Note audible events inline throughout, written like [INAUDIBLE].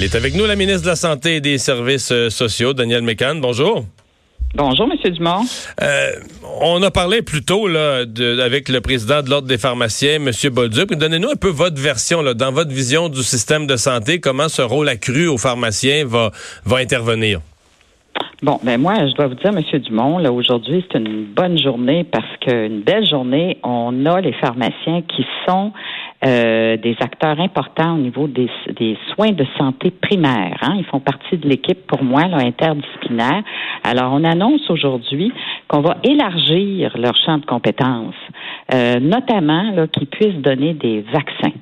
Il est avec nous, la ministre de la Santé et des Services euh, sociaux, Daniel Mécan. Bonjour. Bonjour, M. Dumont. Euh, on a parlé plus tôt là, de, avec le président de l'Ordre des pharmaciens, M. Bolduc. Donnez-nous un peu votre version, là, dans votre vision du système de santé, comment ce rôle accru aux pharmaciens va, va intervenir? Bon, ben moi, je dois vous dire, M. Dumont, là, aujourd'hui, c'est une bonne journée parce qu'une belle journée, on a les pharmaciens qui sont euh, des acteurs importants au niveau des, des soins de santé primaires. Hein. Ils font partie de l'équipe, pour moi, là, interdisciplinaire. Alors, on annonce aujourd'hui qu'on va élargir leur champ de compétences, euh, notamment qu'ils puissent donner des vaccins.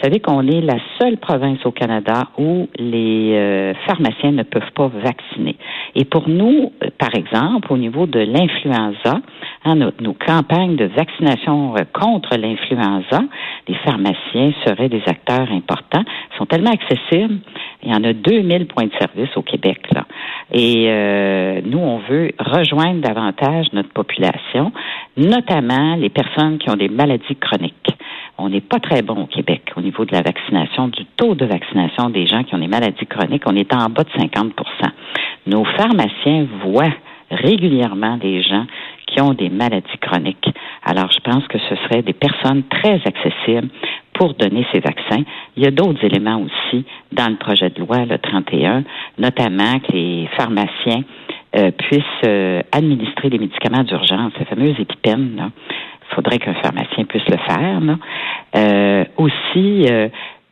Vous savez qu'on est la seule province au Canada où les euh, pharmaciens ne peuvent pas vacciner. Et pour nous, euh, par exemple, au niveau de l'influenza, hein, nos, nos, campagnes de vaccination euh, contre l'influenza, les pharmaciens seraient des acteurs importants. Ils sont tellement accessibles. Il y en a 2000 points de service au Québec. Là. Et euh, nous, on veut rejoindre davantage notre population, notamment les personnes qui ont des maladies chroniques. On n'est pas très bon au Québec au niveau de la vaccination, du taux de vaccination des gens qui ont des maladies chroniques. On est en bas de 50% Nos pharmaciens voient régulièrement des gens des maladies chroniques. Alors, je pense que ce seraient des personnes très accessibles pour donner ces vaccins. Il y a d'autres éléments aussi dans le projet de loi, le 31, notamment que les pharmaciens euh, puissent euh, administrer les médicaments d'urgence, les fameuses épipènes. Il faudrait qu'un pharmacien puisse le faire. Euh, aussi,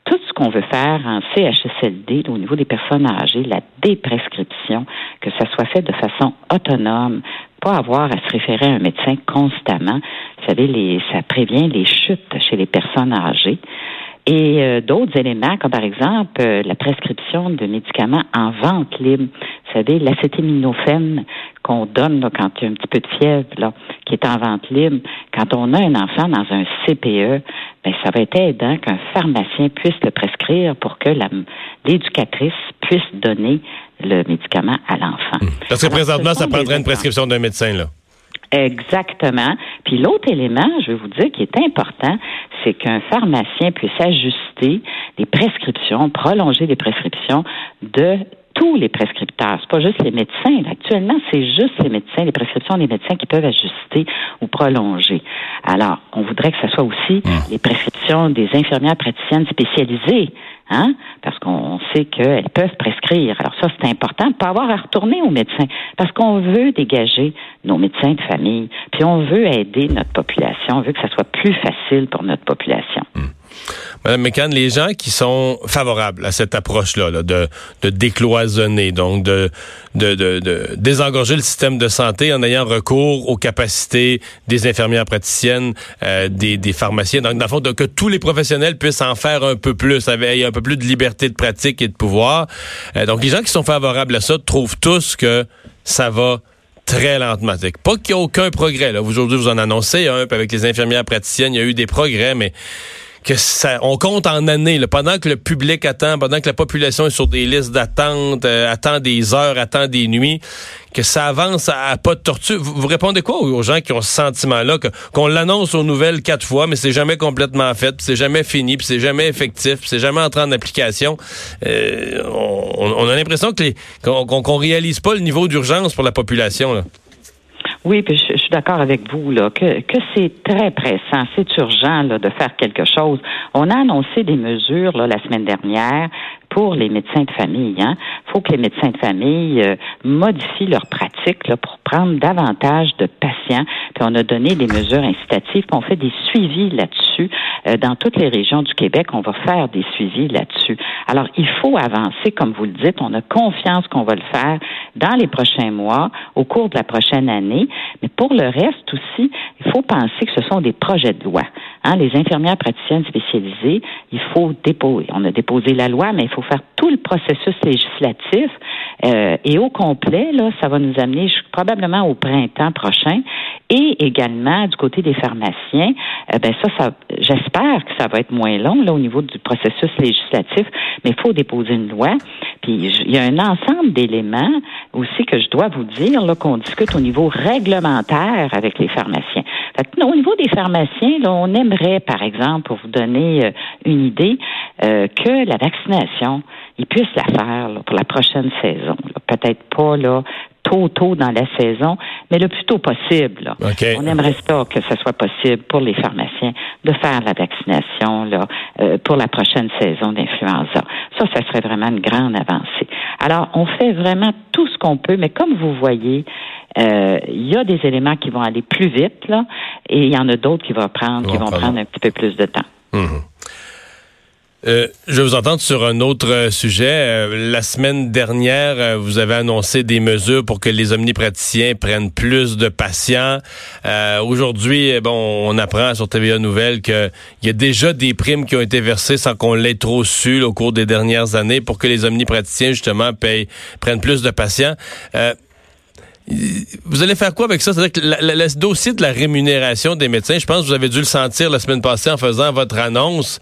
tout ce qu'on veut faire en CHSLD au niveau des personnes âgées, la déprescription, que ça soit fait de façon autonome, pas avoir à se référer à un médecin constamment. Vous savez, les, ça prévient les chutes chez les personnes âgées. Et euh, d'autres éléments, comme par exemple euh, la prescription de médicaments en vente libre. Vous savez, l'acétaminophène qu'on donne là, quand il y a un petit peu de fièvre, là, qui est en vente libre. Quand on a un enfant dans un CPE, ben, ça va être aidant qu'un pharmacien puisse le prescrire pour que l'éducatrice puisse donner le médicament à l'enfant. Parce que Alors, présentement, ça prendrait une prescription d'un médecin, là. Exactement. Puis l'autre élément, je vais vous dire, qui est important, c'est qu'un pharmacien puisse ajuster les prescriptions, prolonger les prescriptions de tous les prescripteurs. C'est pas juste les médecins. Actuellement, c'est juste les médecins, les prescriptions des médecins qui peuvent ajuster ou prolonger. Alors, on voudrait que ce soit aussi mmh. les prescriptions des infirmières praticiennes spécialisées, hein, parce qu'on sait qu'elles peuvent prescrire. Alors ça, c'est important de pas avoir à retourner aux médecins, parce qu'on veut dégager nos médecins de famille, puis on veut aider notre population, on veut que ça soit plus facile pour notre population. Mmh. Madame McCann, les gens qui sont favorables à cette approche-là, là, de, décloisonner, donc de, désengorger le système de santé en ayant recours aux capacités des infirmières praticiennes, euh, des, pharmaciens, donc dans le fond, que tous les professionnels puissent en faire un peu plus, avec un peu plus de liberté de pratique et de pouvoir. Euh, donc les gens qui sont favorables à ça trouvent tous que ça va très lentement. Pas qu'il n'y a aucun progrès. Aujourd'hui, vous en annoncez un, avec les infirmières praticiennes, il y a eu des progrès, mais que ça, on compte en années, pendant que le public attend, pendant que la population est sur des listes d'attente, euh, attend des heures, attend des nuits, que ça avance à, pas de tortue. Vous, répondez quoi aux gens qui ont ce sentiment-là, qu'on l'annonce aux nouvelles quatre fois, mais c'est jamais complètement fait, c'est jamais fini, puis c'est jamais effectif, puis c'est jamais entré en application? Euh, on, on, a l'impression que qu'on, réalise pas le niveau d'urgence pour la population. Oui, puis je, suis d'accord avec vous là que, que c'est très pressant, c'est urgent là, de faire quelque chose. On a annoncé des mesures là, la semaine dernière pour les médecins de famille. Il hein. faut que les médecins de famille euh, modifient leurs pratiques pour prendre davantage de patients. Puis on a donné des mesures incitatives, puis on fait des suivis là-dessus. Euh, dans toutes les régions du Québec, on va faire des suivis là-dessus. Alors, il faut avancer, comme vous le dites. On a confiance qu'on va le faire dans les prochains mois, au cours de la prochaine année. Mais pour le reste aussi, il faut penser que ce sont des projets de loi. Hein, les infirmières praticiennes spécialisées, il faut déposer. On a déposé la loi, mais il faut faire tout le processus législatif euh, et au complet. Là, ça va nous amener probablement au printemps prochain. Et également du côté des pharmaciens, euh, ben ça, ça j'espère que ça va être moins long là au niveau du processus législatif, mais il faut déposer une loi. Puis il y a un ensemble d'éléments aussi que je dois vous dire là qu'on discute au niveau réglementaire avec les pharmaciens. Fait au niveau des pharmaciens, là, on aimerait, par exemple, pour vous donner euh, une idée, euh, que la vaccination, ils puissent la faire pour la prochaine saison. Peut-être pas là tôt, tôt dans la saison, mais le plus tôt possible. On aimerait ça que ce soit possible pour les pharmaciens de faire la vaccination là, euh, pour la prochaine saison d'influenza. Ça, ça serait vraiment une grande avancée. Alors, on fait vraiment tout ce qu'on peut, mais comme vous voyez, euh, il y a des éléments qui vont aller plus vite, là, et il y en a d'autres qui vont prendre, qui vont prendre un petit peu plus de temps. Hum. Euh, je vous entendre sur un autre euh, sujet. Euh, la semaine dernière, vous avez annoncé des mesures pour que les omnipraticiens prennent plus de patients. Aujourd'hui, bon, on apprend sur TVA Nouvelles qu'il y a déjà des primes qui ont été versées sans qu'on l'ait trop su au cours des dernières années pour que les omnipraticiens, justement, payent, prennent plus de patients. Vous allez faire quoi avec ça? C'est-à-dire que le dossier de la rémunération des médecins, je pense que vous avez dû le sentir la semaine passée en faisant votre annonce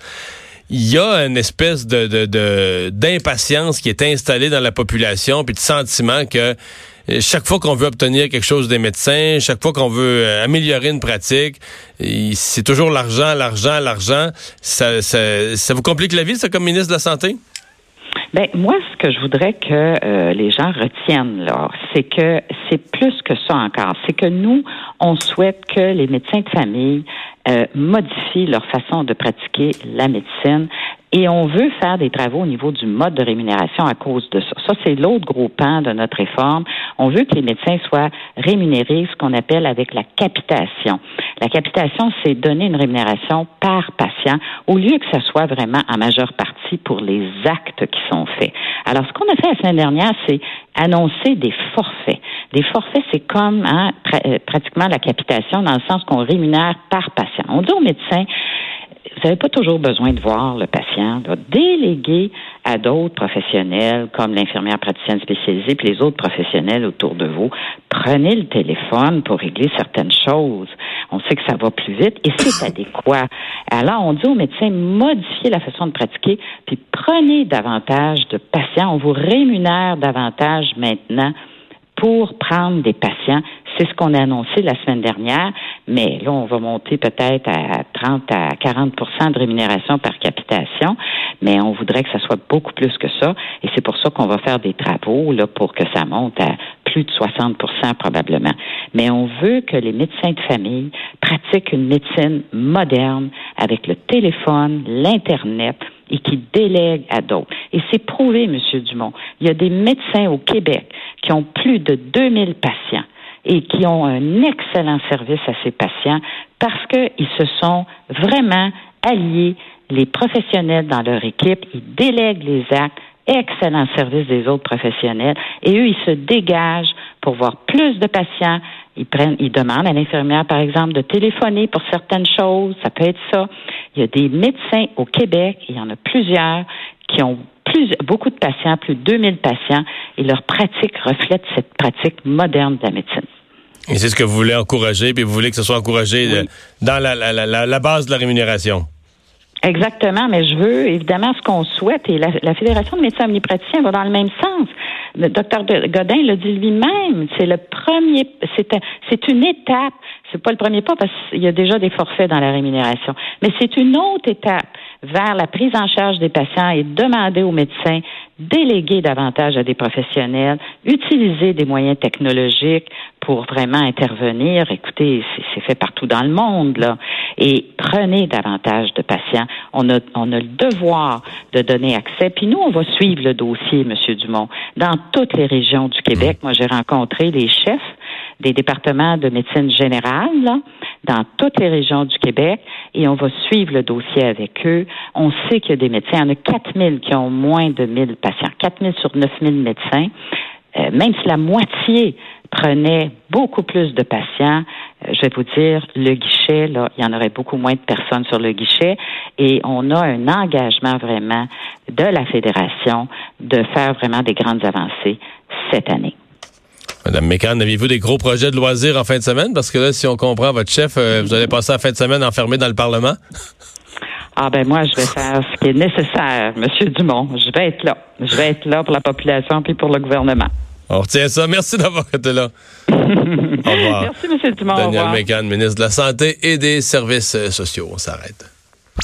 il y a une espèce de d'impatience qui est installée dans la population, puis de sentiment que euh, chaque fois qu'on veut obtenir quelque chose des médecins, chaque fois qu'on veut euh, améliorer une pratique, c'est toujours l'argent, l'argent, l'argent. Ça, ça, ça vous complique la vie, ça, comme ministre de la Santé? Ben moi, ce que je voudrais que euh, les gens retiennent là, c'est que c'est plus que ça encore. C'est que nous, on souhaite que les médecins de famille euh, modifient leur façon de pratiquer la médecine et on veut faire des travaux au niveau du mode de rémunération à cause de ça. Ça, c'est l'autre gros pan de notre réforme. On veut que les médecins soient rémunérés, ce qu'on appelle avec la capitation. La capitation, c'est donner une rémunération par patient au lieu que ce soit vraiment en majeure partie pour les actes qui sont faits. Alors, ce qu'on a fait la semaine dernière, c'est annoncer des forfaits. Des forfaits, c'est comme hein, euh, pratiquement la capitation dans le sens qu'on rémunère par patient. On dit aux médecins, vous n'avez pas toujours besoin de voir le patient. Déléguer à d'autres professionnels, comme l'infirmière praticienne spécialisée, puis les autres professionnels autour de vous. Prenez le téléphone pour régler certaines choses. On sait que ça va plus vite et c'est adéquat. Alors, on dit aux médecins, modifiez la façon de pratiquer, puis prenez davantage de patients. On vous rémunère davantage maintenant pour prendre des patients. C'est ce qu'on a annoncé la semaine dernière, mais là, on va monter peut-être à 30 à 40% de rémunération par capitation, mais on voudrait que ça soit beaucoup plus que ça, et c'est pour ça qu'on va faire des travaux là pour que ça monte à plus de 60% probablement. Mais on veut que les médecins de famille pratiquent une médecine moderne avec le téléphone, l'Internet, et qui délèguent à d'autres. Et c'est prouvé, M. Dumont. Il y a des médecins au Québec qui ont plus de 2000 patients et qui ont un excellent service à ces patients parce qu'ils se sont vraiment alliés, les professionnels dans leur équipe, ils délèguent les actes, excellent service des autres professionnels, et eux, ils se dégagent pour voir plus de patients. Ils prennent, ils demandent à l'infirmière, par exemple, de téléphoner pour certaines choses. Ça peut être ça. Il y a des médecins au Québec, il y en a plusieurs, qui ont plus, beaucoup de patients, plus de 2000 patients, et leur pratique reflète cette pratique moderne de la médecine. Et c'est ce que vous voulez encourager, puis vous voulez que ce soit encouragé dans la, la, la, la, base de la rémunération. Exactement, mais je veux évidemment ce qu'on souhaite, et la, Fédération de médecins omnipraticiens va dans le même sens. Le docteur Godin l'a dit lui-même, c'est le premier, c'est une étape, c'est pas le premier pas parce qu'il y a déjà des forfaits dans la rémunération, mais c'est une autre étape vers la prise en charge des patients et demander aux médecins déléguer davantage à des professionnels, utiliser des moyens technologiques pour vraiment intervenir. Écoutez, c'est fait partout dans le monde, là. Et prenez davantage de patients. On a, on a le devoir de donner accès. Puis nous, on va suivre le dossier, Monsieur Dumont, dans toutes les régions du Québec. Moi, j'ai rencontré les chefs des départements de médecine générale là, dans toutes les régions du Québec et on va suivre le dossier avec eux. On sait qu'il y a des médecins, il y en a 4000 qui ont moins de 1000 patients, 4000 sur 9000 médecins. Euh, même si la moitié prenait beaucoup plus de patients, je vais vous dire, le guichet, là, il y en aurait beaucoup moins de personnes sur le guichet et on a un engagement vraiment de la Fédération de faire vraiment des grandes avancées cette année. Madame Mécan, avez-vous des gros projets de loisirs en fin de semaine? Parce que là, si on comprend votre chef, euh, vous allez passer la fin de semaine enfermé dans le Parlement? [LAUGHS] Ah ben moi, je vais faire ce qui est nécessaire, Monsieur Dumont. Je vais être là. Je vais être là pour la population puis pour le gouvernement. On retient ça. Merci d'avoir été là. [LAUGHS] Au revoir. Merci, M. Dumont. Daniel Mécan, ministre de la Santé et des Services euh, sociaux. On s'arrête.